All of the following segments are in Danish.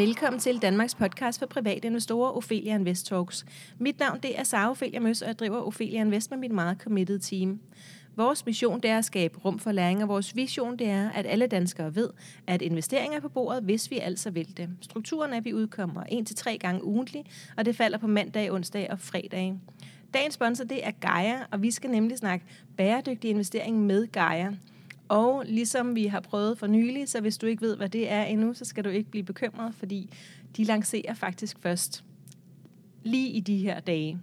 Velkommen til Danmarks podcast for private investorer, Ophelia Invest Talks. Mit navn det er Sara Ophelia Møs, og jeg driver Ophelia Invest med mit meget committed team. Vores mission det er at skabe rum for læring, og vores vision det er, at alle danskere ved, at investeringer er på bordet, hvis vi altså vil det. Strukturen er, at vi udkommer 1-3 gange ugentlig, og det falder på mandag, onsdag og fredag. Dagens sponsor det er Gaia, og vi skal nemlig snakke bæredygtig investering med Gaia. Og ligesom vi har prøvet for nylig, så hvis du ikke ved, hvad det er endnu, så skal du ikke blive bekymret, fordi de lancerer faktisk først lige i de her dage.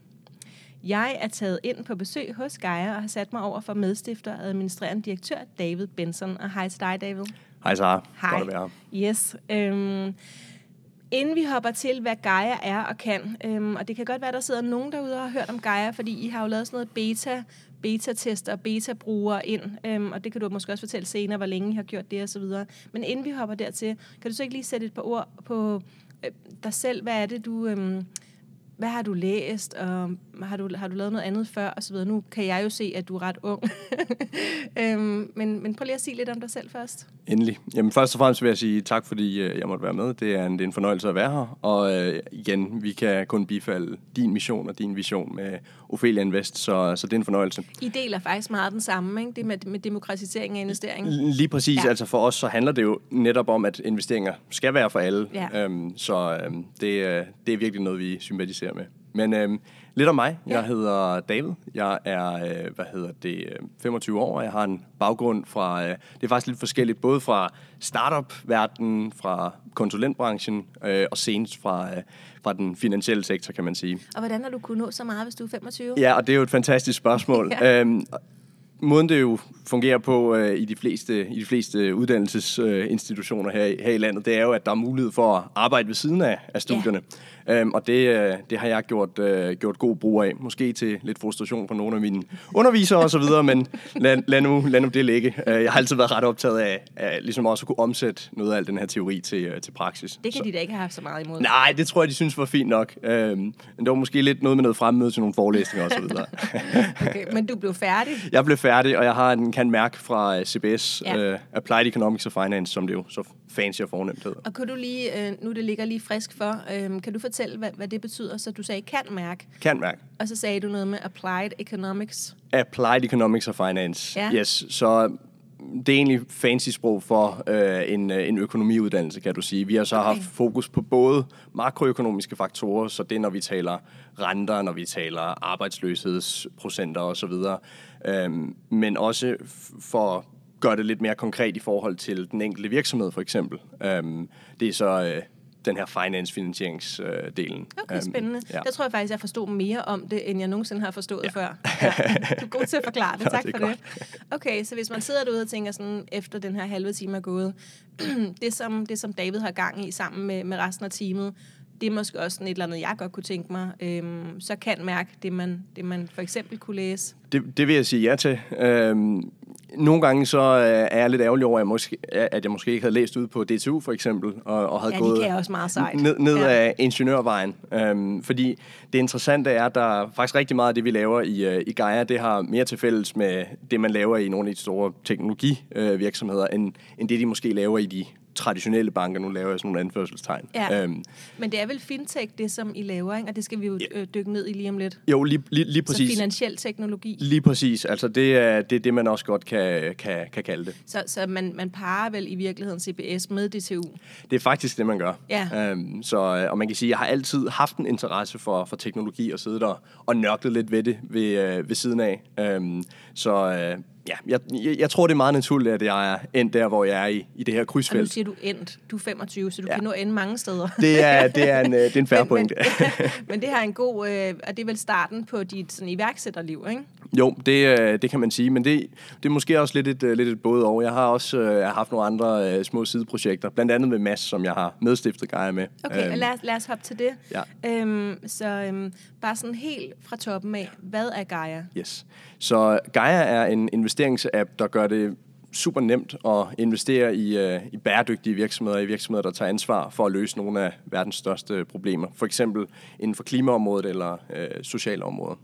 Jeg er taget ind på besøg hos Gaia og har sat mig over for medstifter og administrerende direktør David Benson. Og hej til dig, David. Hej Sara. Hej. Godt at være. Yes. Øhm, inden vi hopper til, hvad Gaia er og kan, øhm, og det kan godt være, der sidder nogen derude og har hørt om Gaia, fordi I har jo lavet sådan noget beta beta-tester og beta-brugere ind, øhm, og det kan du måske også fortælle senere, hvor længe I har gjort det og så videre. Men inden vi hopper dertil, kan du så ikke lige sætte et par ord på øh, dig selv? Hvad er det, du... Øhm, hvad har du læst, og har du, har du lavet noget andet før, og så videre. Nu kan jeg jo se, at du er ret ung. øhm, men, men prøv lige at sige lidt om dig selv først. Endelig. Jamen først og fremmest vil jeg sige tak, fordi øh, jeg måtte være med. Det er en, det er en fornøjelse at være her. Og øh, igen, vi kan kun bifalde din mission og din vision med Ophelia Invest, så, så det er en fornøjelse. I deler faktisk meget den samme, ikke? det med, med demokratisering af investering. Lige præcis. Ja. Altså for os, så handler det jo netop om, at investeringer skal være for alle. Ja. Øhm, så øhm, det, det er virkelig noget, vi sympatiserer med. Men øhm, lidt om mig. Jeg ja. hedder David. Jeg er, øh, hvad hedder det, 25 år, og jeg har en baggrund fra, øh, det er faktisk lidt forskelligt, både fra startup-verdenen, fra konsulentbranchen, øh, og senest fra, øh, fra den finansielle sektor, kan man sige. Og hvordan har du kunnet nå så meget, hvis du er 25? Ja, og det er jo et fantastisk spørgsmål. ja. øhm, måden det jo fungerer på øh, i de fleste i de fleste uddannelsesinstitutioner øh, her, her i landet, det er jo, at der er mulighed for at arbejde ved siden af, af studierne. Ja. Øhm, og det, øh, det har jeg gjort, øh, gjort god brug af. Måske til lidt frustration på nogle af mine undervisere og så videre, men lad, lad, nu, lad nu det ligge. Øh, jeg har altid været ret optaget af, af ligesom også at kunne omsætte noget af al den her teori til, øh, til praksis. Det kan så. de da ikke have haft så meget imod. Nej, det tror jeg, de synes var fint nok. Øhm, men det var måske lidt noget med noget fremmøde til nogle forelæsninger og så videre. okay, men du blev færdig? Jeg blev færdig, og jeg har en kan mærke fra CBS, ja. uh, Applied Economics og Finance, som det jo så fancy og fornemt hedder. Og kan du lige, uh, nu det ligger lige frisk for, uh, kan du fortælle, hvad, hvad det betyder? Så du sagde kan mærke. Kan mærke. Og så sagde du noget med Applied Economics. Applied Economics og Finance, ja. yes. Så det er egentlig fancy sprog for øh, en, en økonomiuddannelse, kan du sige. Vi har så okay. haft fokus på både makroøkonomiske faktorer, så det er, når vi taler renter, når vi taler arbejdsløshedsprocenter osv., øhm, men også for at gøre det lidt mere konkret i forhold til den enkelte virksomhed, for eksempel. Øhm, det er så... Øh, den her finance-finansieringsdelen. Okay, spændende. Um, ja. Jeg tror jeg faktisk, jeg forstod mere om det, end jeg nogensinde har forstået ja. før. Ja. Du er god til at forklare det. Tak ja, det for godt. det. Okay, så hvis man sidder derude og tænker sådan, efter den her halve time er gået, det som, det som David har gang i sammen med, med resten af teamet, det er måske også sådan et eller andet, jeg godt kunne tænke mig. Øhm, så kan mærke det man, det, man for eksempel kunne læse. Det, det vil jeg sige ja til. Øhm, nogle gange så øh, er jeg lidt ærgerlig over, at jeg, måske, at jeg måske ikke havde læst ud på DTU for eksempel, og, og havde ja, gået også meget sejt. ned, ned ja. af ingeniørvejen. Øhm, fordi det interessante er, at der faktisk rigtig meget af det, vi laver i, uh, i Gaia, det har mere til fælles med det, man laver i nogle af de store teknologivirksomheder, end, end det, de måske laver i de traditionelle banker. Nu laver jeg sådan nogle anførselstegn. Ja. Øhm, Men det er vel fintech, det som I laver, ikke? og det skal vi jo ja. dykke ned i lige om lidt. Jo, lige, lige, lige præcis. Så finansiel teknologi. Lige præcis. Altså det er det, er det man også godt kan, kan, kan kalde det. Så, så man, man parer vel i virkeligheden CBS med DTU? Det er faktisk det, man gør. Ja. Øhm, så, øh, og man kan sige, at jeg har altid haft en interesse for, for teknologi og sidde der og nørkle lidt ved det ved, øh, ved siden af. Øhm, så øh, ja, jeg, jeg, jeg tror, det er meget naturligt, at jeg er endt der, hvor jeg er i, i det her krydsfelt. Og nu siger du endt. Du er 25, så du ja. kan nå ende mange steder. Det er, det er en, øh, det er en færre point. Men, men det har en god... Øh, og det er vel starten på dit sådan, iværksætterliv, ikke? Jo, det, øh, det kan man sige, men det, det er måske også lidt et, øh, lidt et både og. Jeg har også øh, haft nogle andre øh, små sideprojekter, blandt andet med Mads, som jeg har medstiftet Gaia med. Okay, øhm, lad, lad os hoppe til det. Ja. Øhm, så øhm, bare sådan helt fra toppen af, hvad er Gaia? Yes. Så Gaia er en investeringsapp, der gør det super nemt at investere i, uh, i bæredygtige virksomheder, i virksomheder, der tager ansvar for at løse nogle af verdens største problemer. For eksempel inden for klimaområdet eller uh, sociale områder.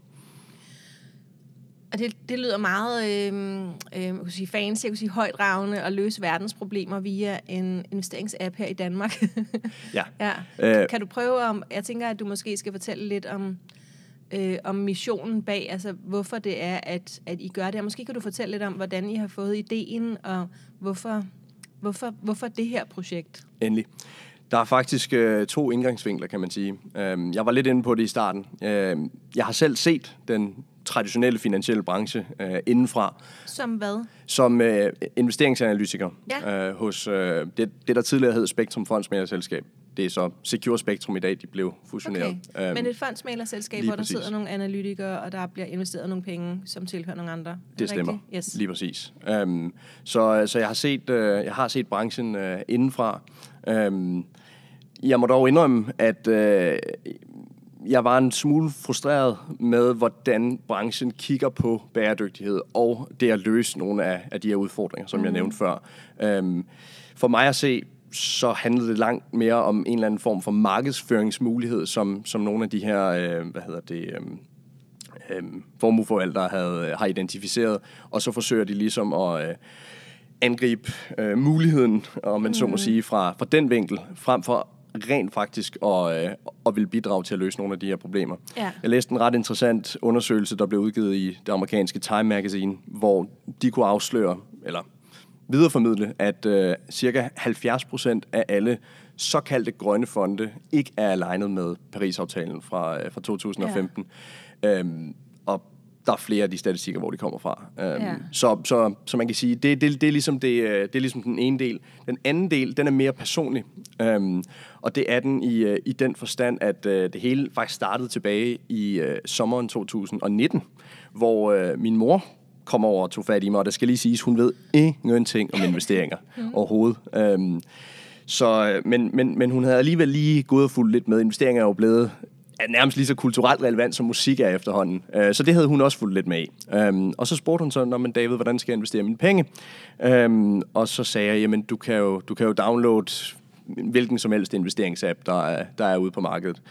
Og det, det lyder meget øh, øh, jeg kunne sige fancy, jeg kunne sige højdragende at løse verdens problemer via en investeringsapp her i Danmark. ja. ja. Øh. Kan du prøve om, jeg tænker, at du måske skal fortælle lidt om, øh, om missionen bag, altså hvorfor det er, at, at I gør det. Og måske kan du fortælle lidt om, hvordan I har fået ideen, og hvorfor, hvorfor, hvorfor det her projekt? Endelig. Der er faktisk øh, to indgangsvinkler, kan man sige. Øh, jeg var lidt inde på det i starten. Øh, jeg har selv set den traditionelle finansielle branche øh, indenfra. Som hvad? Som øh, investeringsanalytiker ja. øh, hos øh, det, det, der tidligere hed Spektrum Fondsmælerselskab. Det er så Secure Spectrum i dag, de blev fusioneret. Okay. Øhm, Men et fondsmælerselskab, hvor der præcis. sidder nogle analytikere, og der bliver investeret nogle penge, som tilhører nogle andre. Det stemmer, yes. lige præcis. Um, så, så jeg har set, uh, jeg har set branchen uh, indenfra. Um, jeg må dog indrømme, at uh, jeg var en smule frustreret med, hvordan branchen kigger på bæredygtighed og det at løse nogle af, af de her udfordringer, som mm. jeg mhm. nævnte før. Um, for mig at se, så handlede det langt mere om en eller anden form for markedsføringsmulighed, som, som nogle af de her, øh, hvad hedder det, øh, øh, formueforvaltere havde, øh, har identificeret, og så forsøger de ligesom at øh, angribe øh, muligheden, om man så må mm. sige, fra, fra den vinkel, frem for rent faktisk at, øh, at vil bidrage til at løse nogle af de her problemer. Ja. Jeg læste en ret interessant undersøgelse, der blev udgivet i det amerikanske Time Magazine, hvor de kunne afsløre, eller videreformidle, at øh, cirka 70 procent af alle såkaldte grønne fonde ikke er alignet med Paris-aftalen fra, øh, fra 2015. Ja. Øhm, og der er flere af de statistikker, hvor de kommer fra. Øhm, ja. så, så, så man kan sige, det, det, det, er ligesom det, øh, det er ligesom den ene del. Den anden del, den er mere personlig. Øhm, og det er den i, øh, i den forstand, at øh, det hele faktisk startede tilbage i øh, sommeren 2019, hvor øh, min mor kom over og tog fat i mig, og det skal lige siges, hun ved ingenting om investeringer mm. overhovedet. Øhm, så, men, men, men hun havde alligevel lige gået og fulgt lidt med. Investeringer er jo blevet er nærmest lige så kulturelt relevant, som musik er efterhånden. Øh, så det havde hun også fulgt lidt med i. Øhm, og så spurgte hun så, men David, hvordan skal jeg investere mine penge? Øhm, og så sagde jeg, jamen du kan jo, du kan jo downloade hvilken som helst investeringsapp, der er, der er ude på markedet.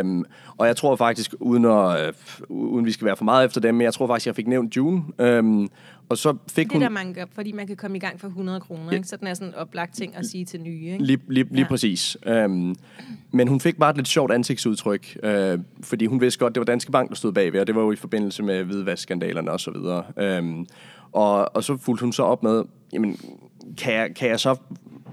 Um, og jeg tror faktisk, uden, at, uh, uden vi skal være for meget efter dem, men jeg tror faktisk, jeg fik nævnt June. Um, og så fik det hun... der mange gør, fordi man kan komme i gang for 100 kroner, ja. så den er sådan en oplagt ting at sige til nye. Ikke? Lige, lige, lige ja. præcis. Um, men hun fik bare et lidt sjovt ansigtsudtryk, uh, fordi hun vidste godt, det var Danske Bank, der stod bagved, og det var jo i forbindelse med hvidvaskskandalerne og så videre. Um, og, og så fulgte hun så op med, jamen, kan jeg, kan jeg så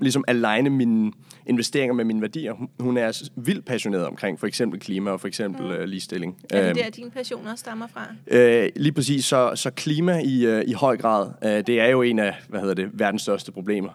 ligesom aligne mine investeringer med mine værdier. Hun er vildt passioneret omkring for eksempel klima og for eksempel mm. uh, ligestilling. Er det øhm, der, dine passioner stammer fra? Uh, lige præcis. Så, så klima i, uh, i høj grad, uh, det er jo en af hvad hedder det, verdens største problemer.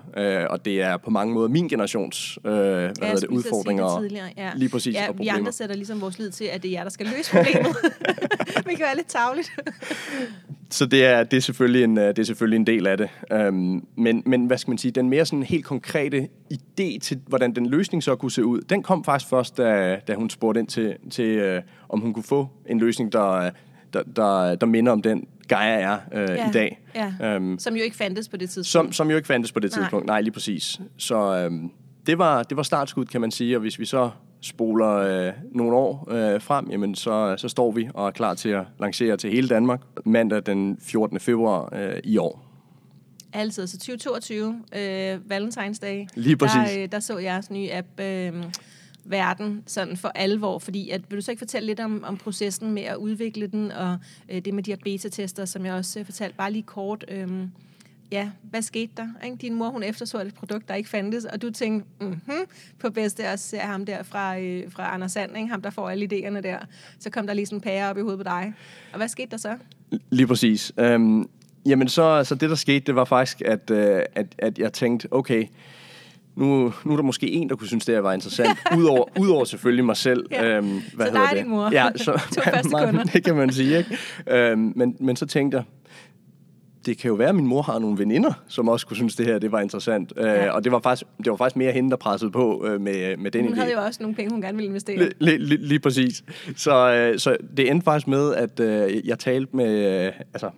Og det er på mange måder min generations hvad ja, hedder det, udfordringer. Det ja. Lige præcis. Ja, vi andre sætter ligesom vores lid til, at det er jer, der skal løse problemet. vi kan være lidt tavligt. så det er, det, er selvfølgelig en, det er selvfølgelig en del af det. Um, men, men hvad skal man sige, den mere sådan helt konkrete idé til, hvordan den løsning så kunne se ud, den kom faktisk først, da, da hun spurgte ind til, til uh, om hun kunne få en løsning, der, der, der, der minder om den, Gaia er uh, ja, i dag. Ja. Um, som jo ikke fandtes på det tidspunkt. Som, som jo ikke fandtes på det tidspunkt. Nej, Nej lige præcis. Så um, det, var, det var startskud, kan man sige. Og hvis vi så spoler uh, nogle år uh, frem, jamen så, så står vi og er klar til at lancere til hele Danmark mandag den 14. februar uh, i år. Altid. Så 2022, øh, Valentine's Day. Lige præcis. Der, øh, der så jeres nye app, øh, verden sådan for alvor, fordi at, vil du så ikke fortælle lidt om, om processen med at udvikle den, og øh, det med de her beta-tester, som jeg også øh, fortalte, bare lige kort, øh, ja, hvad skete der? Ikke? Din mor, hun efterså et produkt, der ikke fandtes, og du tænkte, mm-hmm, på bedste at se ham der fra, øh, fra Anders Sand, ikke? ham der får alle idéerne der. Så kom der lige sådan en pære op i hovedet på dig. Og hvad skete der så? Lige præcis. Um Jamen, så, så det, der skete, det var faktisk, at, øh, at, at jeg tænkte, okay, nu, nu er der måske en, der kunne synes, det her var interessant, udover, udover selvfølgelig mig selv. Ja. Øhm, hvad så der er din mor. Ja, så, to første kunder. Det kan man sige, ikke? Øhm, men, men så tænkte jeg, det kan jo være, at min mor har nogle veninder, som også kunne synes, det her det var interessant. Øh, ja. Øh, og det var, faktisk, det var faktisk mere hende, der pressede på øh, med, med den hun idé. Hun havde jo også nogle penge, hun gerne ville investere. L- lige, lige, lige præcis. Så, øh, så det endte faktisk med, at øh, jeg talte med... Øh, altså,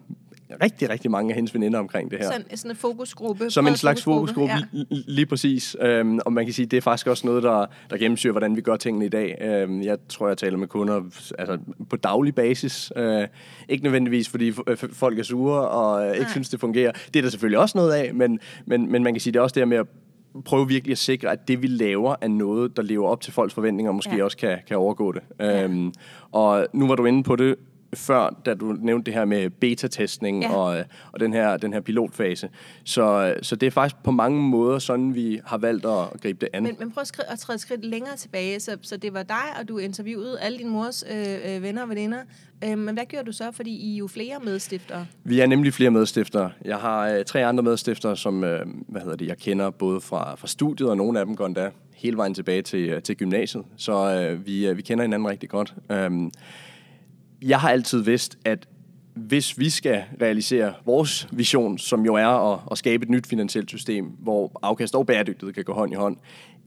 rigtig, rigtig mange af hendes veninder omkring det her. Sådan, sådan en fokusgruppe? Som en slags fokusgruppe, ja. lige præcis. Øhm, og man kan sige, det er faktisk også noget, der, der gennemsyrer, hvordan vi gør tingene i dag. Øhm, jeg tror, jeg taler med kunder altså, på daglig basis. Øh, ikke nødvendigvis, fordi folk er sure og øh, ikke synes, det fungerer. Det er der selvfølgelig også noget af, men, men, men man kan sige, det er også det med at prøve virkelig at sikre, at det, vi laver, er noget, der lever op til folks forventninger, og måske ja. også kan, kan overgå det. Ja. Øhm, og nu var du inde på det før, da du nævnte det her med beta-testning ja. og, og den, her, den her pilotfase. Så, så det er faktisk på mange måder sådan, vi har valgt at gribe det an. Men, men prøv at, skrive, at træde skridt længere tilbage. Så, så det var dig, og du interviewede alle dine mors øh, øh, venner og veninder. Øh, men hvad gjorde du så, fordi I er jo flere medstiftere? Vi er nemlig flere medstiftere. Jeg har øh, tre andre medstiftere, som øh, hvad hedder det, jeg kender både fra, fra studiet, og nogle af dem går endda hele vejen tilbage til, øh, til gymnasiet. Så øh, vi, øh, vi kender hinanden rigtig godt. Øh, jeg har altid vidst, at hvis vi skal realisere vores vision, som jo er at, at skabe et nyt finansielt system, hvor afkast og bæredygtighed kan gå hånd i hånd,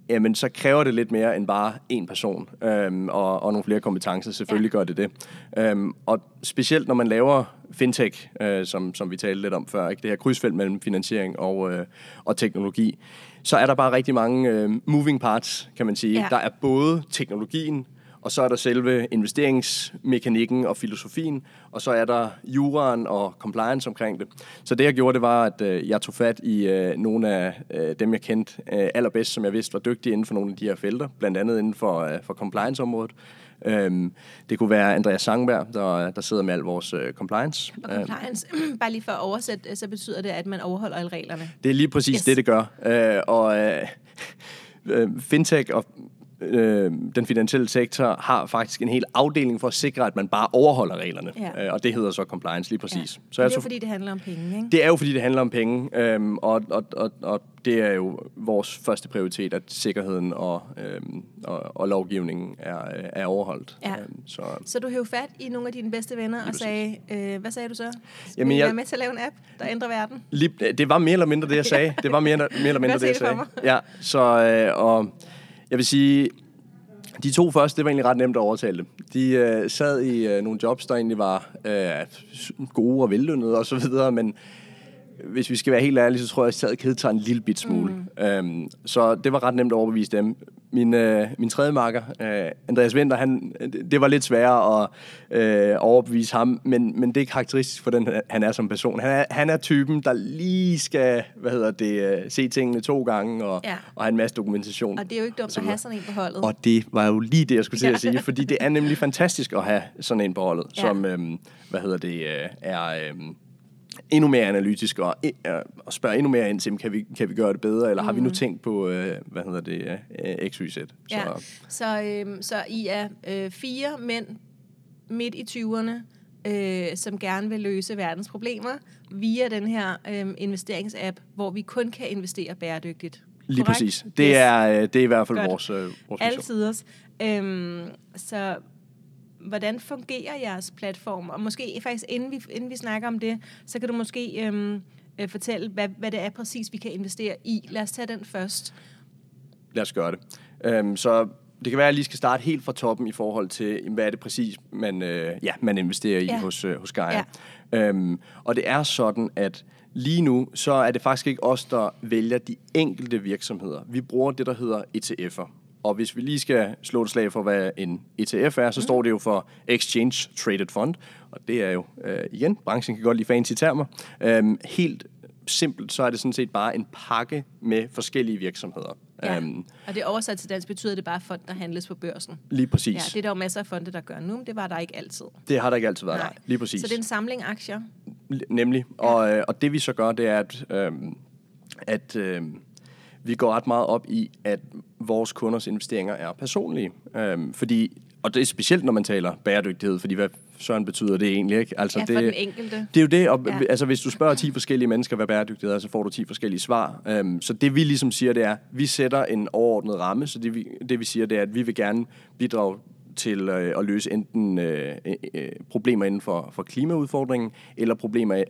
jamen så kræver det lidt mere end bare en person øhm, og, og nogle flere kompetencer. Selvfølgelig ja. gør det det. Øhm, og specielt når man laver fintech, øh, som, som vi talte lidt om før, ikke? det her krydsfelt mellem finansiering og, øh, og teknologi, så er der bare rigtig mange øh, moving parts, kan man sige. Ja. Der er både teknologien, og så er der selve investeringsmekanikken og filosofien, og så er der juraen og compliance omkring det. Så det jeg gjorde, det var, at øh, jeg tog fat i øh, nogle af øh, dem, jeg kendte øh, allerbedst, som jeg vidste var dygtige inden for nogle af de her felter, blandt andet inden for, øh, for compliance-området. Øhm, det kunne være Andreas Sangberg, der, der sidder med al vores øh, compliance. Og compliance, øhm. bare lige for at oversætte, så betyder det, at man overholder alle reglerne. Det er lige præcis yes. det, det gør. Øh, og øh fintech og øh, den finansielle sektor har faktisk en hel afdeling for at sikre, at man bare overholder reglerne. Ja. Øh, og det hedder så compliance lige præcis. Ja. Så det er jo fordi, det handler om penge, ikke? Det er jo fordi, det handler om penge. Øh, og, og, og, og det er jo vores første prioritet, at sikkerheden og, øh, og, og lovgivningen er, er overholdt. Ja. Øh, så. så du hævde fat i nogle af dine bedste venner og sagde, øh, hvad sagde du så? Skal Jamen, jeg, være med til at lave en app, der ændrer verden? Lige, det var mere eller mindre det, jeg sagde. Det var mere, mere eller mindre det, jeg sagde. Ja, så øh, og jeg vil sige, de to første, det var egentlig ret nemt at overtale dem. De øh, sad i øh, nogle jobs, der egentlig var øh, gode og vellønnede og så videre, men hvis vi skal være helt ærlige, så tror jeg, at stedet kædet en lille bit smule. Mm. Øhm, så det var ret nemt at overbevise dem. Min, øh, min tredje marker, øh, Andreas Winter, han, det var lidt sværere at øh, overbevise ham, men, men det er karakteristisk for den, han er som person. Han er, han er typen, der lige skal hvad hedder det, øh, se tingene to gange og, ja. og have en masse dokumentation. Og det er jo ikke dumt at have sådan en på holdet. Og det var jo lige det, jeg skulle til at sige, fordi det er nemlig fantastisk at have sådan en på holdet, ja. som øh, hvad hedder det, øh, er... Øh, endnu mere analytisk og, øh, og spørge endnu mere ind til, kan vi, kan vi gøre det bedre, eller mm. har vi nu mhm. tænkt på, øh, hvad hedder det, øh, X, Y, Z? Så, ja. så, øh, så I er øh, fire mænd midt i 20'erne, øh, som gerne vil løse verdens problemer via den her øh, investeringsapp, hvor vi kun kan investere bæredygtigt. Lige Correct? præcis. Det, yes. er, øh, det er i hvert fald Godt. vores, øh, vores Altid også. Øhm, så hvordan fungerer jeres platform? Og måske faktisk, inden vi, inden vi snakker om det, så kan du måske øhm, øh, fortælle, hvad, hvad det er præcis, vi kan investere i. Lad os tage den først. Lad os gøre det. Øhm, så det kan være, at jeg lige skal starte helt fra toppen i forhold til, hvad er det præcis, man, øh, ja, man investerer i ja. hos, øh, hos Gaia. Ja. Øhm, og det er sådan, at lige nu, så er det faktisk ikke os, der vælger de enkelte virksomheder. Vi bruger det, der hedder ETF'er. Og hvis vi lige skal slå et slag for, hvad en ETF er, så står det jo for Exchange Traded Fund. Og det er jo, øh, igen, branchen kan godt lide fancy termer. Øhm, helt simpelt, så er det sådan set bare en pakke med forskellige virksomheder. Ja. Um, og det oversat til dansk betyder det bare fond, der handles på børsen. Lige præcis. Ja, det er der jo masser af fonde, der gør nu, men det var der ikke altid. Det har der ikke altid været, nej. nej. Lige præcis. Så det er en samling aktier? Nemlig. Ja. Og, øh, og det vi så gør, det er, at, øhm, at øhm, vi går ret meget op i, at vores kunders investeringer er personlige. Øhm, fordi, og det er specielt, når man taler bæredygtighed, fordi hvad søren betyder det egentlig? Ikke? Altså, ja, for det, den enkelte. Det er jo det, og ja. altså, hvis du spørger 10 forskellige mennesker, hvad bæredygtighed er, så får du 10 forskellige svar. Øhm, så det vi ligesom siger, det er, vi sætter en overordnet ramme, så det vi, det vi siger, det er, at vi vil gerne bidrage til øh, at løse enten øh, øh, øh, problemer inden for, for klimaudfordringen, eller problemer,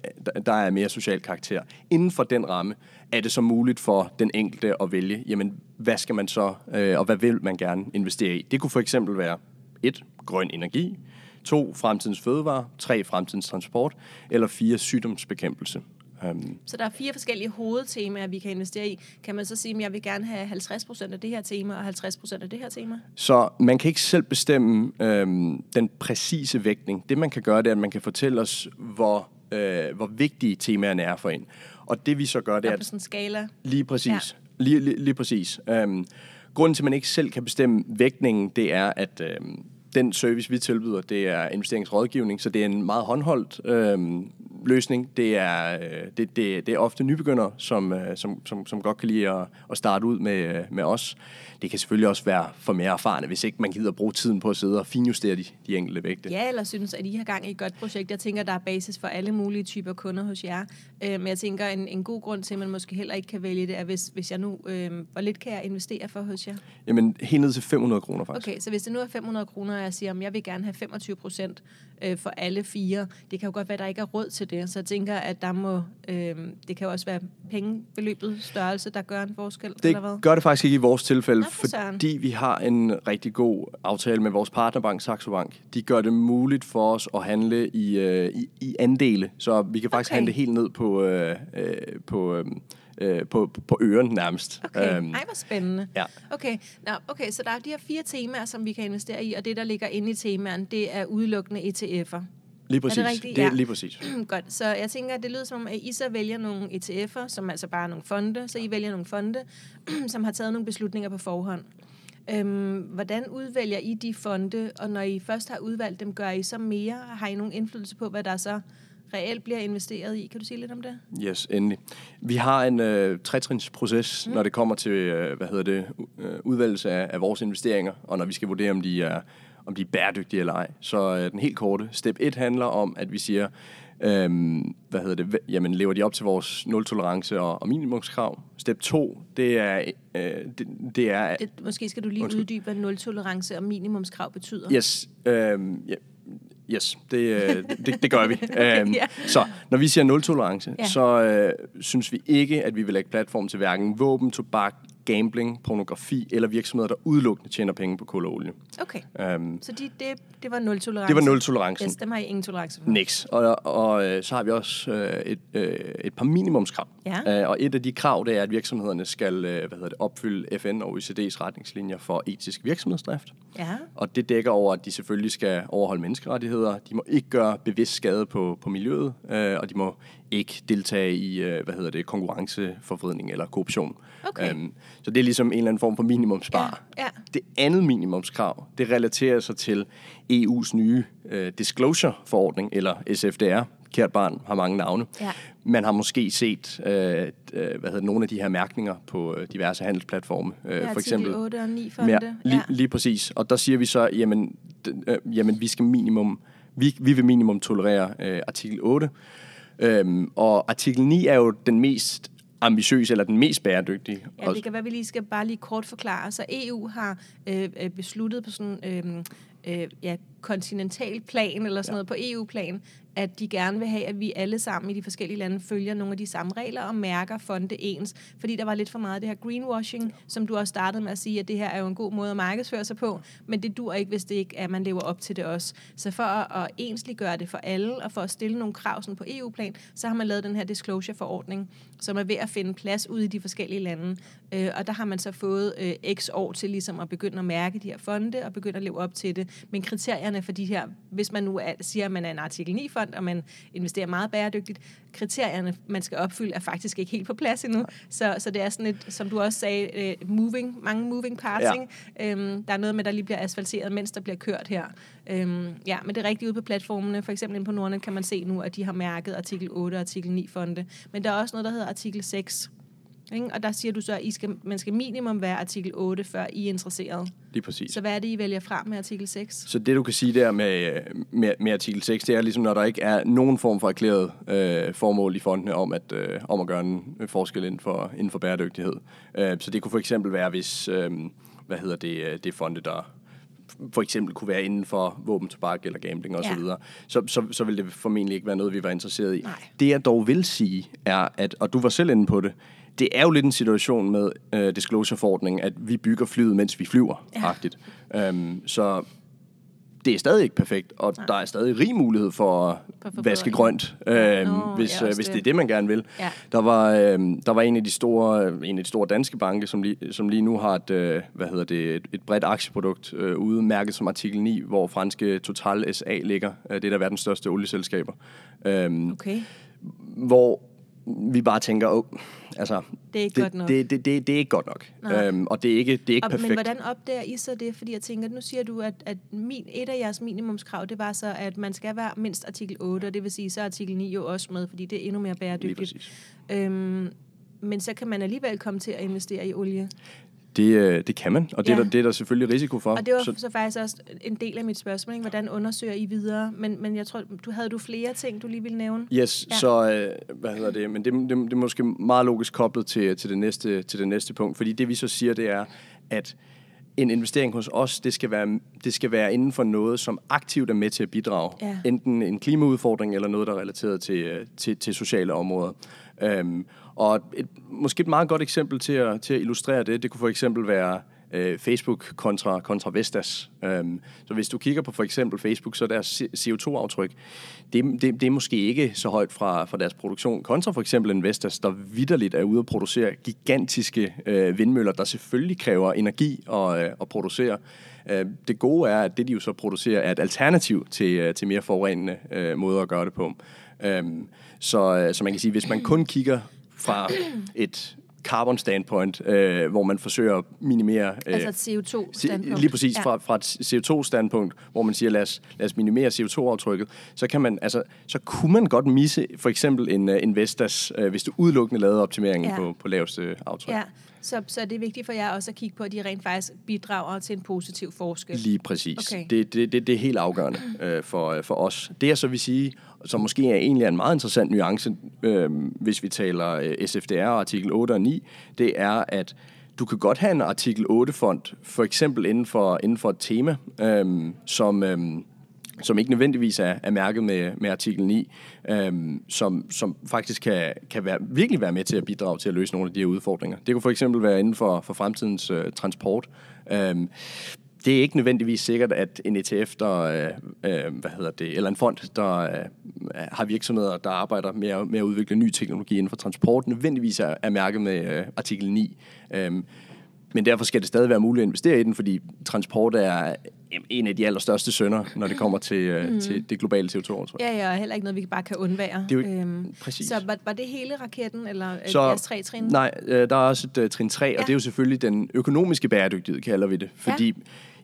der er mere social karakter. Inden for den ramme er det så muligt for den enkelte at vælge, jamen, hvad skal man så, øh, og hvad vil man gerne investere i? Det kunne for eksempel være et, grøn energi, To, fremtidens fødevare. Tre, fremtidens transport. Eller fire, sygdomsbekæmpelse. Um, så der er fire forskellige hovedtemaer, vi kan investere i. Kan man så sige, at jeg vil gerne have 50% af det her tema og 50% af det her tema? Så man kan ikke selv bestemme øhm, den præcise vægtning. Det man kan gøre, det er, at man kan fortælle os, hvor, øh, hvor vigtige temaerne er for en. Og det vi så gør, det er... på sådan en skala? Lige præcis. Ja. Lige, lige, lige præcis. Um, grunden til, at man ikke selv kan bestemme vægtningen, det er, at... Øhm, den service, vi tilbyder, det er investeringsrådgivning, så det er en meget håndholdt øhm, løsning. Det er, øh, det, det, det er ofte nybegyndere, som, øh, som, som, som godt kan lide at, at starte ud med, med os. Det kan selvfølgelig også være for mere erfarne, hvis ikke man gider bruge tiden på at sidde og finjustere de, de enkelte vægte. Ja, eller synes, at I har gang i et godt projekt. Jeg tænker, der er basis for alle mulige typer kunder hos jer. Øh, men jeg tænker, en, en god grund til, at man måske heller ikke kan vælge det, er, hvis, hvis jeg nu... Øh, hvor lidt kan jeg investere for hos jer? Jamen, helt ned til 500 kroner faktisk. Okay, så hvis det nu er 500 kroner, og jeg siger, at jeg vil gerne have 25 procent øh, for alle fire, det kan jo godt være, at der ikke er råd til det. Så jeg tænker, at der må... Øh, det kan jo også være pengebeløbet størrelse, der gør en forskel, det eller hvad? gør det faktisk ikke i vores tilfælde, Nå, for fordi vi har en rigtig god aftale med vores partnerbank, Saxo Bank. De gør det muligt for os at handle i, øh, i, i andele, så vi kan faktisk okay. handle helt ned på, øh, øh, på, øh, øh på, på øren nærmest. Okay, um, ej hvor spændende. Ja. Okay. Nå, okay, så der er de her fire temaer, som vi kan investere i, og det, der ligger inde i temaerne, det er udelukkende ETF'er. Lige præcis. Er det, rigtigt? det er ja. lige præcis. Godt, så jeg tænker, at det lyder som, at I så vælger nogle ETF'er, som altså bare er nogle fonde, så I vælger nogle fonde, som har taget nogle beslutninger på forhånd. Øhm, hvordan udvælger I de fonde, og når I først har udvalgt dem, gør I så mere? Har I nogen indflydelse på, hvad der så reelt bliver investeret i? Kan du sige lidt om det? Yes, endelig. Vi har en øh, trætrinsproces, mm. når det kommer til øh, hvad hedder det, øh, udvalgelse af, af vores investeringer, og når vi skal vurdere, om de er, om de er bæredygtige eller ej. Så øh, den helt korte. Step 1 handler om, at vi siger, Øhm, hvad hedder det? Jamen, lever de op til vores nul-tolerance og, og minimumskrav? Step 2, det er... Øh, det, det er det, måske skal du lige undskyld. uddybe, hvad nul-tolerance og minimumskrav betyder. Yes. Øhm, ja, Yes, det, øh, det, det gør vi. okay, øhm, ja. Så når vi siger nul-tolerance, ja. så øh, synes vi ikke, at vi vil lægge platform til hverken våben, tobak, gambling, pornografi eller virksomheder, der udelukkende tjener penge på kul og olie. Okay, um, så de, det, det var nul tolerance? Det var nul tolerance. Yes, dem har I ingen tolerance for? Niks. Og, og øh, så har vi også øh, et, øh, et par minimumskrav. Ja. Uh, og et af de krav, det er, at virksomhederne skal øh, hvad hedder det, opfylde FN og OECD's retningslinjer for etisk virksomhedsdrift. Ja. Og det dækker over, at de selvfølgelig skal overholde menneskerettigheder. De må ikke gøre bevidst skade på, på miljøet, øh, og de må ikke deltage i øh, hvad hedder det, konkurrenceforvridning eller korruption. Okay. Um, så det er ligesom en eller anden form for minimumsspar. Ja, ja. Det andet minimumskrav, det relaterer sig til EU's nye uh, disclosure-forordning, eller SFDR. Kært barn har mange navne. Ja. Man har måske set uh, uh, hvad hedder, nogle af de her mærkninger på diverse handelsplatforme. Uh, ja, for eksempel 8 og 9 fonde. Ja, lige, ja. lige præcis. Og der siger vi så, jamen, uh, jamen vi skal minimum, vi, vi vil minimum tolerere uh, artikel 8. Øhm, og artikel 9 er jo den mest ambitiøs eller den mest bæredygtige. Ja, det kan være, vi lige skal bare lige kort forklare. Så EU har øh, øh, besluttet på sådan øh, øh, ja, kontinental plan eller sådan ja. noget på EU-plan, at de gerne vil have, at vi alle sammen i de forskellige lande følger nogle af de samme regler og mærker fonde ens. Fordi der var lidt for meget af det her greenwashing, som du også startede med at sige, at det her er jo en god måde at markedsføre sig på, men det dur ikke, hvis det ikke er, at man lever op til det også. Så for at, at gøre det for alle, og for at stille nogle krav sådan på EU-plan, så har man lavet den her disclosure-forordning, som er ved at finde plads ude i de forskellige lande. Øh, og der har man så fået øh, x år til ligesom at begynde at mærke de her fonde, og begynde at leve op til det. Men kriterierne for de her, hvis man nu er, siger, at man er en artikel 9-fond, og man investerer meget bæredygtigt, kriterierne, man skal opfylde, er faktisk ikke helt på plads endnu. Så, så det er sådan et, som du også sagde, uh, moving, mange moving parts. Ja. Øhm, der er noget med, der lige bliver asfalteret, mens der bliver kørt her. Øhm, ja, men det er rigtigt ude på platformene. For eksempel inde på Nordnet kan man se nu, at de har mærket artikel 8 og artikel 9 fonde. Men der er også noget, der hedder artikel 6, ikke? Og der siger du så, at I skal, man skal minimum være artikel 8, før I er interesseret. Lige præcis. Så hvad er det, I vælger fra med artikel 6? Så det, du kan sige der med, med, med artikel 6, det er ligesom, når der ikke er nogen form for erklæret øh, formål i fondene om at, øh, om at gøre en forskel inden for, inden for bæredygtighed. Øh, så det kunne for eksempel være, hvis, øh, hvad hedder det, øh, det fonde, der for eksempel kunne være inden for våben, tobak eller gambling osv., ja. så, videre, så, så, så vil det formentlig ikke være noget, vi var interesseret i. Nej. Det jeg dog vil sige, er, at, og du var selv inde på det, det er jo lidt en situation med uh, disclosure-forordningen, at vi bygger flyet, mens vi flyver, ja. Um, så det er stadig ikke perfekt, og Nej. der er stadig rig mulighed for at vaske grønt, øh, Nå, hvis, ja, hvis det. det er det, man gerne vil. Ja. Der, var, øh, der var en af de store, en af de store danske banke, som lige, som lige nu har et, øh, hvad hedder det, et, et bredt aktieprodukt øh, ude, mærket som artikel 9, hvor franske Total SA ligger. Øh, det er der verdens største olieselskaber. Øh, okay. Hvor vi bare tænker, oh, altså, det er ikke det, godt nok. Det, det, det, det er ikke godt nok. Øhm, og det er ikke, det er ikke og, perfekt. Men hvordan opdager I så det? Fordi jeg tænker, nu siger du, at, at min, et af jeres minimumskrav, det var så, at man skal være mindst artikel 8, og det vil sige, så er artikel 9 jo også med, fordi det er endnu mere bæredygtigt. Øhm, men så kan man alligevel komme til at investere i olie. Det, øh, det kan man, og det, ja. er der, det er der selvfølgelig risiko for. Og det var så, så faktisk også en del af mit spørgsmål, ikke? hvordan undersøger I videre? Men, men jeg tror, du havde du flere ting, du lige ville nævne? Yes, ja. så øh, hvad hedder det? Men det, det, det er måske meget logisk koblet til, til, det næste, til det næste punkt, fordi det vi så siger, det er, at en investering hos os, det skal, være, det skal være inden for noget, som aktivt er med til at bidrage. Ja. Enten en klimaudfordring eller noget, der er relateret til, øh, til, til sociale områder. Øhm, og et, måske et meget godt eksempel til at, til at illustrere det, det kunne for eksempel være øh, Facebook kontra, kontra Vestas. Øhm, så hvis du kigger på for eksempel Facebook, så deres CO2-aftryk, det, det, det er måske ikke så højt fra, fra deres produktion, kontra for eksempel en Vestas, der vidderligt er ude at producere gigantiske øh, vindmøller, der selvfølgelig kræver energi at, øh, at producere. Øh, det gode er, at det de jo så producerer er et alternativ til, øh, til mere forurenende øh, måder at gøre det på. Øhm, så, øh, så man kan sige, hvis man kun kigger fra et carbon standpoint, øh, hvor man forsøger at minimere... Øh, altså et CO2-standpunkt. Lige præcis, ja. fra, fra et CO2-standpunkt, hvor man siger, lad os, lad os minimere CO2-aftrykket, så, kan man, altså, så kunne man godt misse for eksempel en, øh, en Vestas, øh, hvis du udelukkende lavede optimeringen ja. på, på laveste aftryk. Ja. Så, så det er vigtigt for jer også at kigge på, at de rent faktisk bidrager til en positiv forskel. Lige præcis. Okay. Det, det, det, det er helt afgørende øh, for, øh, for os. Det jeg så vil sige, som måske er egentlig en meget interessant nuance, øh, hvis vi taler øh, SFDR artikel 8 og 9, det er, at du kan godt have en artikel 8-fond, for eksempel inden for, inden for et tema, øh, som... Øh, som ikke nødvendigvis er, er mærket med, med artikel 9, øhm, som, som faktisk kan, kan være, virkelig være med til at bidrage til at løse nogle af de her udfordringer. Det kunne for eksempel være inden for, for fremtidens øh, transport. Øhm, det er ikke nødvendigvis sikkert, at en ETF, der, øh, øh, hvad hedder det, eller en fond, der øh, har virksomheder, der arbejder med at, med at udvikle ny teknologi inden for transport, nødvendigvis er, er mærket med øh, artikel 9. Øhm, men derfor skal det stadig være muligt at investere i den, fordi transport er en af de allerstørste sønder, når det kommer til, mm. til det globale CO2-aftryk. Ja, ja, og heller ikke noget, vi bare kan undvære. Det er jo, øhm, præcis. Så var, var det hele raketten, eller så, jeres tre trin? Nej, øh, der er også et uh, trin 3, ja. og det er jo selvfølgelig den økonomiske bæredygtighed, kalder vi det. Fordi ja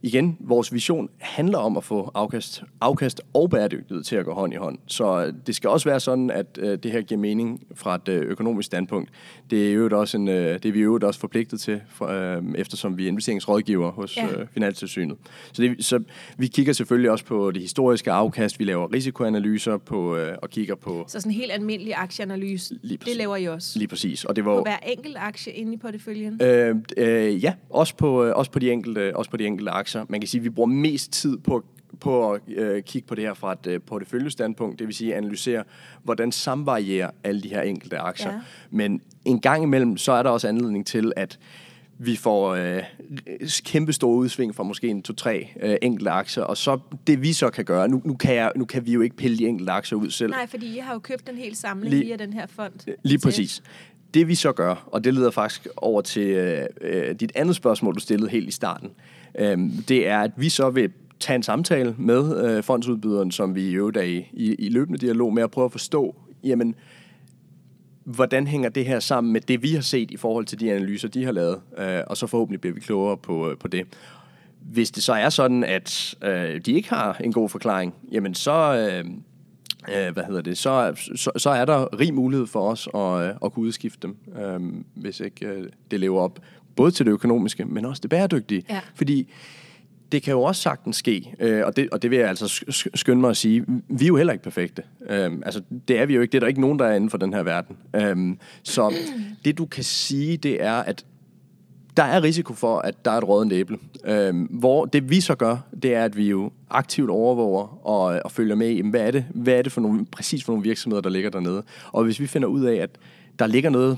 igen, vores vision handler om at få afkast, afkast og bæredygtighed til at gå hånd i hånd. Så det skal også være sådan, at øh, det her giver mening fra et øh, økonomisk standpunkt. Det er, jo også en, øh, det er vi jo også forpligtet til, for, øh, eftersom vi er investeringsrådgiver hos ja. øh, Finanstilsynet. Så, det, så vi kigger selvfølgelig også på det historiske afkast, vi laver risikoanalyser på, øh, og kigger på... Så sådan en helt almindelig aktieanalyse, det laver I også? Lige præcis. Og det var, på hver enkelt aktie inde i porteføljen? Øh, øh, ja, også på, øh, også, på de enkelte, også på de enkelte aktier aktier. Man kan sige, at vi bruger mest tid på på at øh, kigge på det her fra et øh, porteføljestandpunkt, det vil sige analysere, hvordan samvarierer alle de her enkelte aktier. Ja. Men en gang imellem, så er der også anledning til, at vi får øh, kæmpe store udsving fra måske en to-tre øh, enkelte aktier, og så det vi så kan gøre, nu, nu, kan jeg, nu kan vi jo ikke pille de enkelte aktier ud selv. Nej, fordi I har jo købt en hel samling lige, via den her fond. Lige præcis. Det vi så gør, og det leder faktisk over til øh, øh, dit andet spørgsmål, du stillede helt i starten, øh, Øhm, det er, at vi så vil tage en samtale med øh, fondsudbyderen, som vi i øvrigt er i, i, i løbende dialog med at prøve at forstå, jamen, hvordan hænger det her sammen med det, vi har set i forhold til de analyser, de har lavet, øh, og så forhåbentlig bliver vi klogere på, øh, på det. Hvis det så er sådan, at øh, de ikke har en god forklaring, jamen så, øh, øh, hvad hedder det, så, så, så er der rig mulighed for os at, øh, at kunne udskifte dem, øh, hvis ikke øh, det lever op både til det økonomiske, men også det bæredygtige. Ja. Fordi det kan jo også sagtens ske, øh, og, det, og det vil jeg altså skynde mig at sige, vi er jo heller ikke perfekte. Øh, altså, det er vi jo ikke. Det er der ikke nogen, der er inden for den her verden. Øh, så det du kan sige, det er, at der er risiko for, at der er et rådent æble. Øh, hvor det vi så gør, det er, at vi jo aktivt overvåger og, og følger med i, hvad er det, hvad er det for nogle, præcis for nogle virksomheder, der ligger dernede. Og hvis vi finder ud af, at der ligger noget,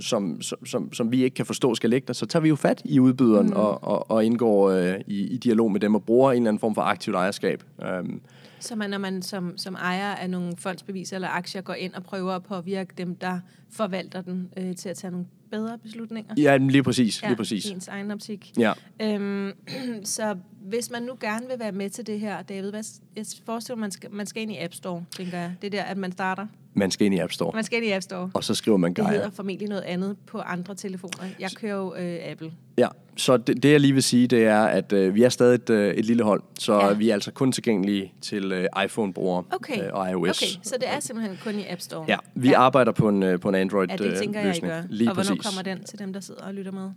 som, som, som vi ikke kan forstå skal ligge der, så tager vi jo fat i udbyderen mm. og, og, og indgår øh, i, i dialog med dem og bruger en eller anden form for aktivt ejerskab. Um, så man, når man som, som ejer af nogle fondsbeviser eller aktier går ind og prøver at påvirke dem, der forvalter den øh, til at tage nogle bedre beslutninger? Ja, lige præcis. Ja, lige præcis. ens egen optik. Ja. Øhm, så hvis man nu gerne vil være med til det her, David, hvad, jeg forestiller mig, man skal, man skal ind i App Store, tænker jeg. Det er der, at man starter. Man skal ind i App Store. Man skal ind i App Store. Og så skriver man Gaia. Det hedder formentlig noget andet på andre telefoner. Jeg kører jo øh, Apple. Ja, så det, det jeg lige vil sige, det er, at øh, vi er stadig et, øh, et lille hold, så ja. vi er altså kun tilgængelige til øh, iPhone-brugere okay. øh, og iOS. Okay, så det er simpelthen kun i App Store? Ja, vi ja. arbejder på en, øh, på en Android-løsning. Ja, det tænker jeg, I gør. Lige og hvornår præcis. kommer den til dem, der sidder og lytter med?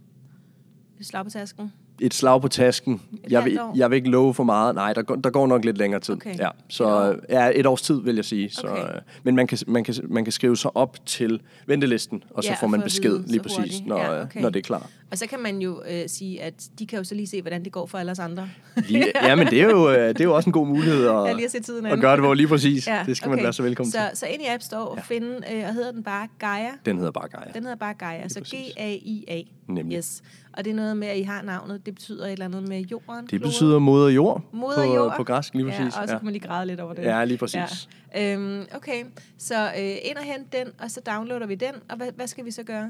Slag på tasken? Et slag på tasken. jeg vil, jeg vil ikke love for meget. Nej, der går, der går nok lidt længere tid. Okay. Ja, så ja, et års tid, vil jeg sige. Så, okay. øh, men man kan, man, kan, man kan skrive sig op til ventelisten, og så ja, får man besked lige præcis, når, ja, okay. når det er klar. Og så kan man jo øh, sige, at de kan jo så lige se, hvordan det går for alle os andre. lige, ja, men det er, jo, øh, det er jo også en god mulighed at, ja, lige at, se tiden at gøre det hvor lige præcis. Ja, det skal okay. man være så velkommen så, til. Så ind i App Store og ja. finde, øh, og hedder den bare Gaia? Den hedder bare Gaia. Den hedder bare Gaia, så G-A-I-A. Nemlig. Yes. Og det er noget med, at I har navnet, det betyder et eller andet med jorden? Det betyder moder jord, moder på, jord. på græsk, lige præcis. Ja, og så kan man lige græde lidt over det. Ja, lige præcis. Ja. Øhm, okay, så øh, ind og hente den, og så downloader vi den, og hvad, hvad skal vi så gøre?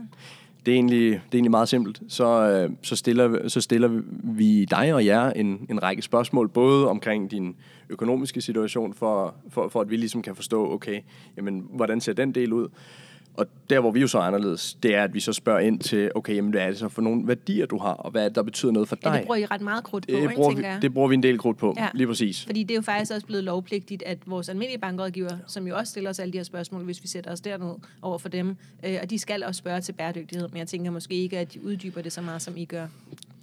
Det er egentlig, det er egentlig meget simpelt. Så, øh, så, stiller, så stiller vi dig og jer en, en række spørgsmål, både omkring din økonomiske situation, for, for, for at vi ligesom kan forstå, okay, jamen, hvordan ser den del ud? Og der, hvor vi jo så er anderledes, det er, at vi så spørger ind til, okay, jamen, hvad er det så for nogle værdier, du har, og hvad er det, der betyder noget for dig? Ja, det bruger I ret meget krudt på, det ikke, bruger vi, Det bruger vi en del krudt på, ja. lige præcis. Fordi det er jo faktisk også blevet lovpligtigt, at vores almindelige bankrådgiver, som jo også stiller os alle de her spørgsmål, hvis vi sætter os derned over for dem, øh, og de skal også spørge til bæredygtighed, men jeg tænker måske ikke, at de uddyber det så meget, som I gør.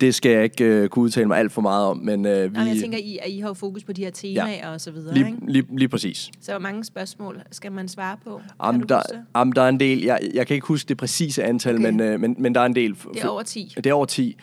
Det skal jeg ikke uh, kunne udtale mig alt for meget om, men uh, vi... Jamen, jeg tænker, I, at I har fokus på de her temaer ja. og så videre, lige, ikke? Lige, lige præcis. Så hvor mange spørgsmål skal man svare på? Am, der, am, der er en del. Jeg, jeg kan ikke huske det præcise antal, okay. men, uh, men, men der er en del. Det er over 10. Det er over 10.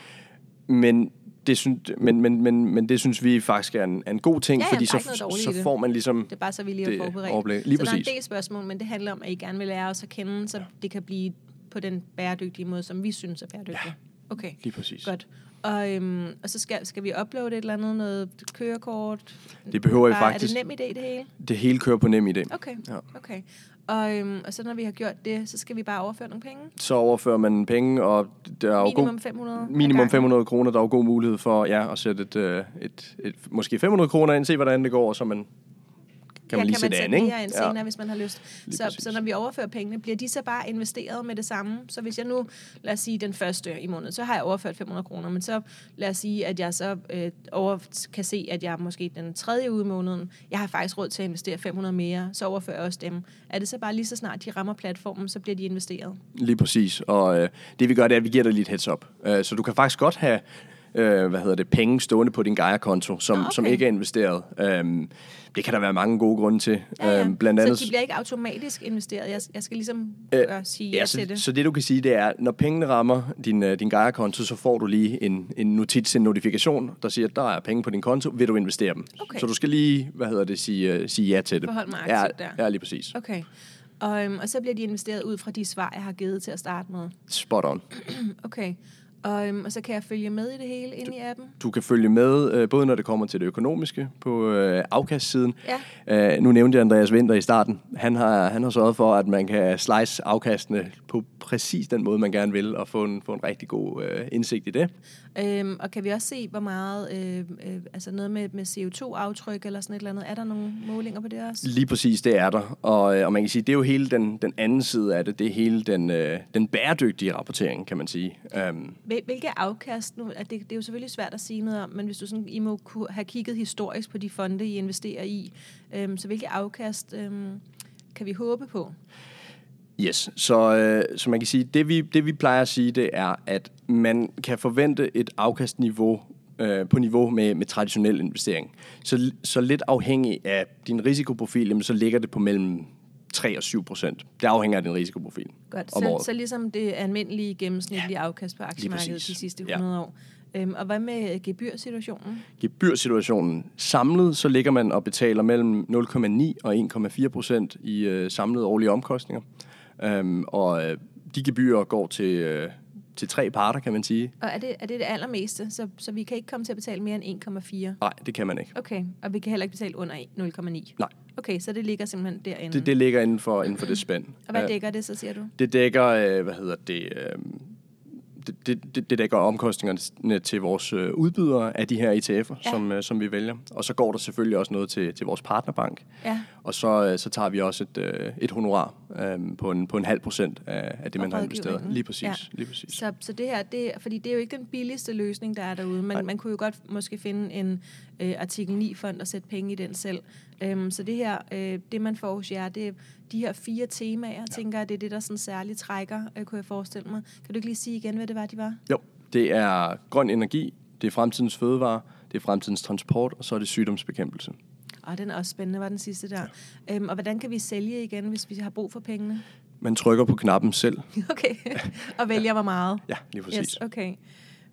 Men det synes, men, men, men, men det synes vi faktisk er en, er en god ting, ja, fordi så, så får man ligesom Det er bare så vi lige har forberedt. Overblik. Lige så præcis. der er en del spørgsmål, men det handler om, at I gerne vil lære os at kende, så det kan blive på den bæredygtige måde, som vi synes er bæredygtig. Ja, okay. lige præcis. Godt. Og, øhm, og så skal, skal vi uploade et eller andet, noget kørekort? Det behøver I faktisk. Er det nem idé, det hele? Det hele kører på nem idé. Okay, ja. okay. Og, øhm, og så når vi har gjort det, så skal vi bare overføre nogle penge? Så overfører man penge, og der er minimum god, 500 minimum 500 kroner. Der er jo god mulighed for ja, at sætte et, et, et, et, måske 500 kroner ind, se hvordan det går, så man kan man ja, lige kan sætte man an, ikke? ind senere, ja. hvis man har lyst. så, så når vi overfører pengene, bliver de så bare investeret med det samme? Så hvis jeg nu, lad os sige den første i måneden, så har jeg overført 500 kroner, men så lad os sige, at jeg så øh, over, kan se, at jeg måske den tredje uge i måneden, jeg har faktisk råd til at investere 500 mere, så overfører jeg også dem. Er det så bare lige så snart de rammer platformen, så bliver de investeret? Lige præcis, og øh, det vi gør, det er, at vi giver dig lidt heads up. Uh, så du kan faktisk godt have øh, hvad hedder det, penge stående på din Gaia-konto, som, okay. som ikke er investeret. Um, det kan der være mange gode grunde til. Ja, ja. Øhm, blandt andet, så de bliver ikke automatisk investeret? Jeg, jeg skal ligesom øh, sige ja, så, til det. Så det du kan sige, det er, når pengene rammer din, uh, din Gaia-konto, så får du lige en, en notits, en notifikation, der siger, at der er penge på din konto, vil du investere dem? Okay. Så du skal lige, hvad hedder det, sige, uh, sige ja til det. Forhold mig aktivt ja, der. Ja, lige præcis. Okay. Og, øhm, og så bliver de investeret ud fra de svar, jeg har givet til at starte med? Spot on. okay. Og, øhm, og så kan jeg følge med i det hele inde i appen? Du kan følge med, øh, både når det kommer til det økonomiske på øh, afkastsiden. Ja. Øh, nu nævnte jeg Andreas Winter i starten. Han har, han har sørget for, at man kan slice afkastene på præcis den måde, man gerne vil, og få en, få en rigtig god øh, indsigt i det. Øhm, og kan vi også se, hvor meget, øh, øh, altså noget med, med CO2-aftryk eller sådan et eller andet, er der nogle målinger på det også? Lige præcis, det er der. Og, øh, og man kan sige, det er jo hele den, den anden side af det, det er hele den, øh, den bæredygtige rapportering, kan man sige. Um, hvilke afkast nu, det, det er jo selvfølgelig svært at sige noget om, men hvis du sådan, I må kunne have kigget historisk på de fonde, I investerer i, øhm, så hvilke afkast øhm, kan vi håbe på? Yes, så, øh, så man kan sige, det vi, det vi plejer at sige, det er, at man kan forvente et afkastniveau øh, på niveau med, med traditionel investering. Så, så lidt afhængig af din risikoprofil, jamen, så ligger det på mellem 3 og 7 procent. Det afhænger af din risikoprofil. Godt, så, så ligesom det almindelige gennemsnitlige ja. afkast på aktiemarkedet de sidste 100 ja. år. Øhm, og hvad med gebyrsituationen? Gebyrsituationen. Samlet så ligger man og betaler mellem 0,9 og 1,4 procent i øh, samlede årlige omkostninger. Øhm, og øh, de gebyrer går til, øh, til tre parter, kan man sige. Og er det er det, det allermeste? Så, så vi kan ikke komme til at betale mere end 1,4? Nej, det kan man ikke. Okay, og vi kan heller ikke betale under 0,9? Nej. Okay, så det ligger simpelthen derinde? Det, det ligger inden for, inden for det spænd. Og hvad dækker det så, siger du? Det dækker, øh, hvad hedder det... Øh, det, det, det dækker omkostningerne til vores øh, udbydere af de her ETF'er, ja. som, som vi vælger. Og så går der selvfølgelig også noget til, til vores partnerbank. Ja. Og så, så tager vi også et, et honorar øh, på, en, på en halv procent af, af det, man har investeret. Lige præcis. Ja. Lige præcis. Så, så det her, det, fordi det er jo ikke den billigste løsning, der er derude. Man, man kunne jo godt måske finde en øh, artikel 9-fond og sætte penge i den selv. Øhm, så det her, øh, det man får hos jer, det er de her fire temaer, ja. tænker jeg, det er det, der sådan særligt trækker, øh, kunne jeg forestille mig. Kan du ikke lige sige igen, hvad det var, de var? Jo, det er grøn energi, det er fremtidens fødevare, det er fremtidens transport, og så er det sygdomsbekæmpelse. Og den er også spændende, var den sidste der. Ja. Øhm, og hvordan kan vi sælge igen, hvis vi har brug for pengene? Man trykker på knappen selv. Okay, og vælger hvor meget? Ja, lige præcis. Yes, okay.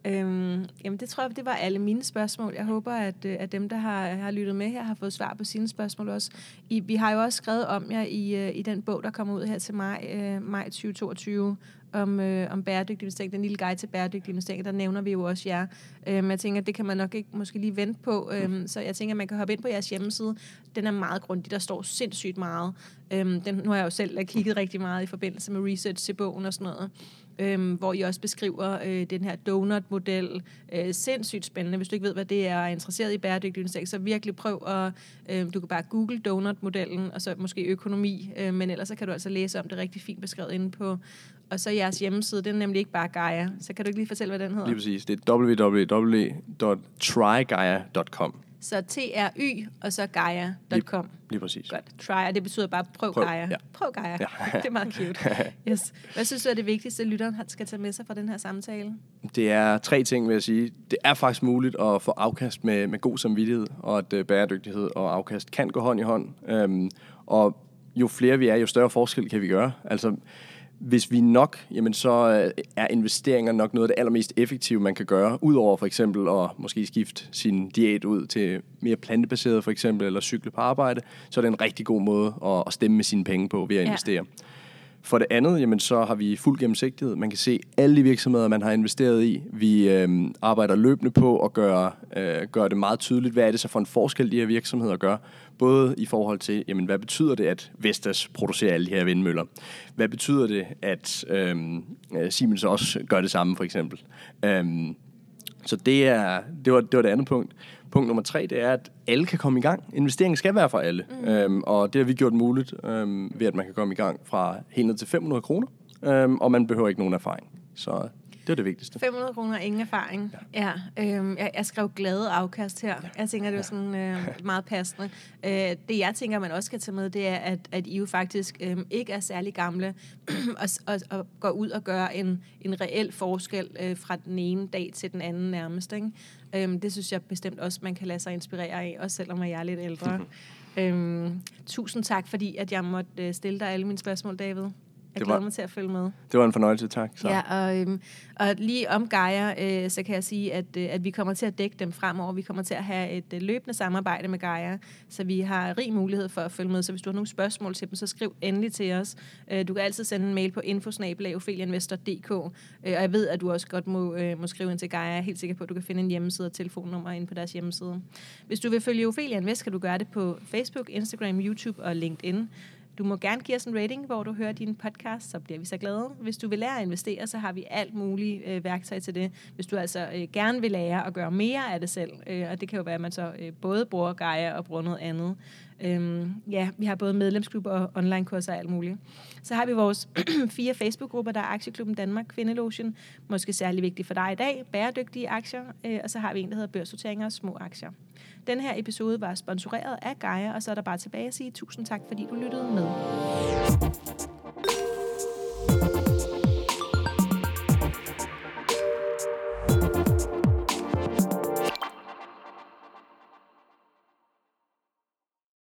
Øhm, jamen det tror jeg, det var alle mine spørgsmål. Jeg håber, at, øh, at dem, der har, har lyttet med her, har fået svar på sine spørgsmål også. I, vi har jo også skrevet om jer i, øh, i den bog, der kommer ud her til maj, øh, maj 2022, om, øh, om bæredygtig investering, den lille guide til bæredygtig investering, der nævner vi jo også jer. Øhm, jeg tænker, det kan man nok ikke måske lige vente på, øhm, så jeg tænker, man kan hoppe ind på jeres hjemmeside. Den er meget grundig, der står sindssygt meget. Øhm, den, nu har jeg jo selv kigget rigtig meget i forbindelse med research til bogen og sådan noget øhm, hvor I også beskriver øh, den her donut-model. Øh, sindssygt spændende. Hvis du ikke ved, hvad det er, og er interesseret i bæredygtig investering, så virkelig prøv at... Øh, du kan bare google donut-modellen, og så måske økonomi, øh, men ellers så kan du altså læse om det rigtig fint beskrevet inde på... Og så jeres hjemmeside, den er nemlig ikke bare Gaia. Så kan du ikke lige fortælle, hvad den hedder? Lige præcis. Det er www.trygaia.com. Så T-R-Y, og så Gaia.com. Lige, lige præcis. Godt. Try, og det betyder bare prøv, prøv Gaia. Ja. Prøv Gaia. Ja. det er meget cute. Yes. Hvad synes du er det vigtigste, lytteren skal tage med sig fra den her samtale? Det er tre ting, vil jeg sige. Det er faktisk muligt at få afkast med, med god samvittighed, og at uh, bæredygtighed og afkast kan gå hånd i hånd. Um, og jo flere vi er, jo større forskel kan vi gøre. Altså, hvis vi er nok, jamen så øh, er investeringer nok noget af det allermest effektive, man kan gøre, udover for eksempel at måske skifte sin diæt ud til mere plantebaseret for eksempel, eller cykle på arbejde, så er det en rigtig god måde at, stemme med sine penge på ved at investere. Ja. For det andet, jamen, så har vi fuld gennemsigtighed. Man kan se alle de virksomheder, man har investeret i. Vi øh, arbejder løbende på at gøre, øh, gøre det meget tydeligt, hvad er det så for en forskel, de her virksomheder gør. Både i forhold til, jamen, hvad betyder det, at Vestas producerer alle de her vindmøller? Hvad betyder det, at øh, øh Siemens også gør det samme, for eksempel? Øh, så det, er, det, var, det var det andet punkt. Punkt nummer tre, det er, at alle kan komme i gang. Investeringen skal være for alle. Mm. Øhm, og det har vi gjort muligt øhm, ved, at man kan komme i gang fra helt ned til 500 kroner. Øhm, og man behøver ikke nogen erfaring. Så det er det vigtigste. 500 kroner, ingen erfaring. Ja. ja øhm, jeg, jeg skrev glade afkast her. Ja. Jeg tænker, det var sådan øh, meget passende. Øh, det jeg tænker, man også kan tage med, det er, at, at I jo faktisk øh, ikke er særlig gamle, og, og, og går ud og gør en, en reel forskel øh, fra den ene dag til den anden nærmest. Ikke? Øhm, det synes jeg bestemt også, man kan lade sig inspirere af, også selvom jeg er lidt ældre. øhm, tusind tak, fordi at jeg måtte øh, stille dig alle mine spørgsmål, David. Jeg det glæder var, mig til at følge med. Det var en fornøjelse, tak. Så. Ja, og, øhm, og lige om Gaia, øh, så kan jeg sige, at, øh, at vi kommer til at dække dem fremover. Vi kommer til at have et øh, løbende samarbejde med Gaia, så vi har rig mulighed for at følge med. Så hvis du har nogle spørgsmål til dem, så skriv endelig til os. Øh, du kan altid sende en mail på infosnabelagophelianvestor.dk, øh, og jeg ved, at du også godt må, øh, må skrive ind til Gaia. Jeg er helt sikker på, at du kan finde en hjemmeside og telefonnummer inde på deres hjemmeside. Hvis du vil følge Ophelia Invest, kan du gøre det på Facebook, Instagram, YouTube og LinkedIn. Du må gerne give os en rating, hvor du hører din podcast, så bliver vi så glade. Hvis du vil lære at investere, så har vi alt muligt øh, værktøj til det. Hvis du altså øh, gerne vil lære at gøre mere af det selv, øh, og det kan jo være, at man så øh, både bruger Gaia og bruger noget andet. Øhm, ja, vi har både medlemsklubber og online-kurser og alt muligt. Så har vi vores fire Facebook-grupper, der er Aktieklubben Danmark, Kvindelotion, måske særlig vigtigt for dig i dag, bæredygtige aktier, øh, og så har vi en, der hedder børssorteringer og små aktier. Den her episode var sponsoreret af Gaia, og så er der bare tilbage at sige tusind tak, fordi du lyttede med.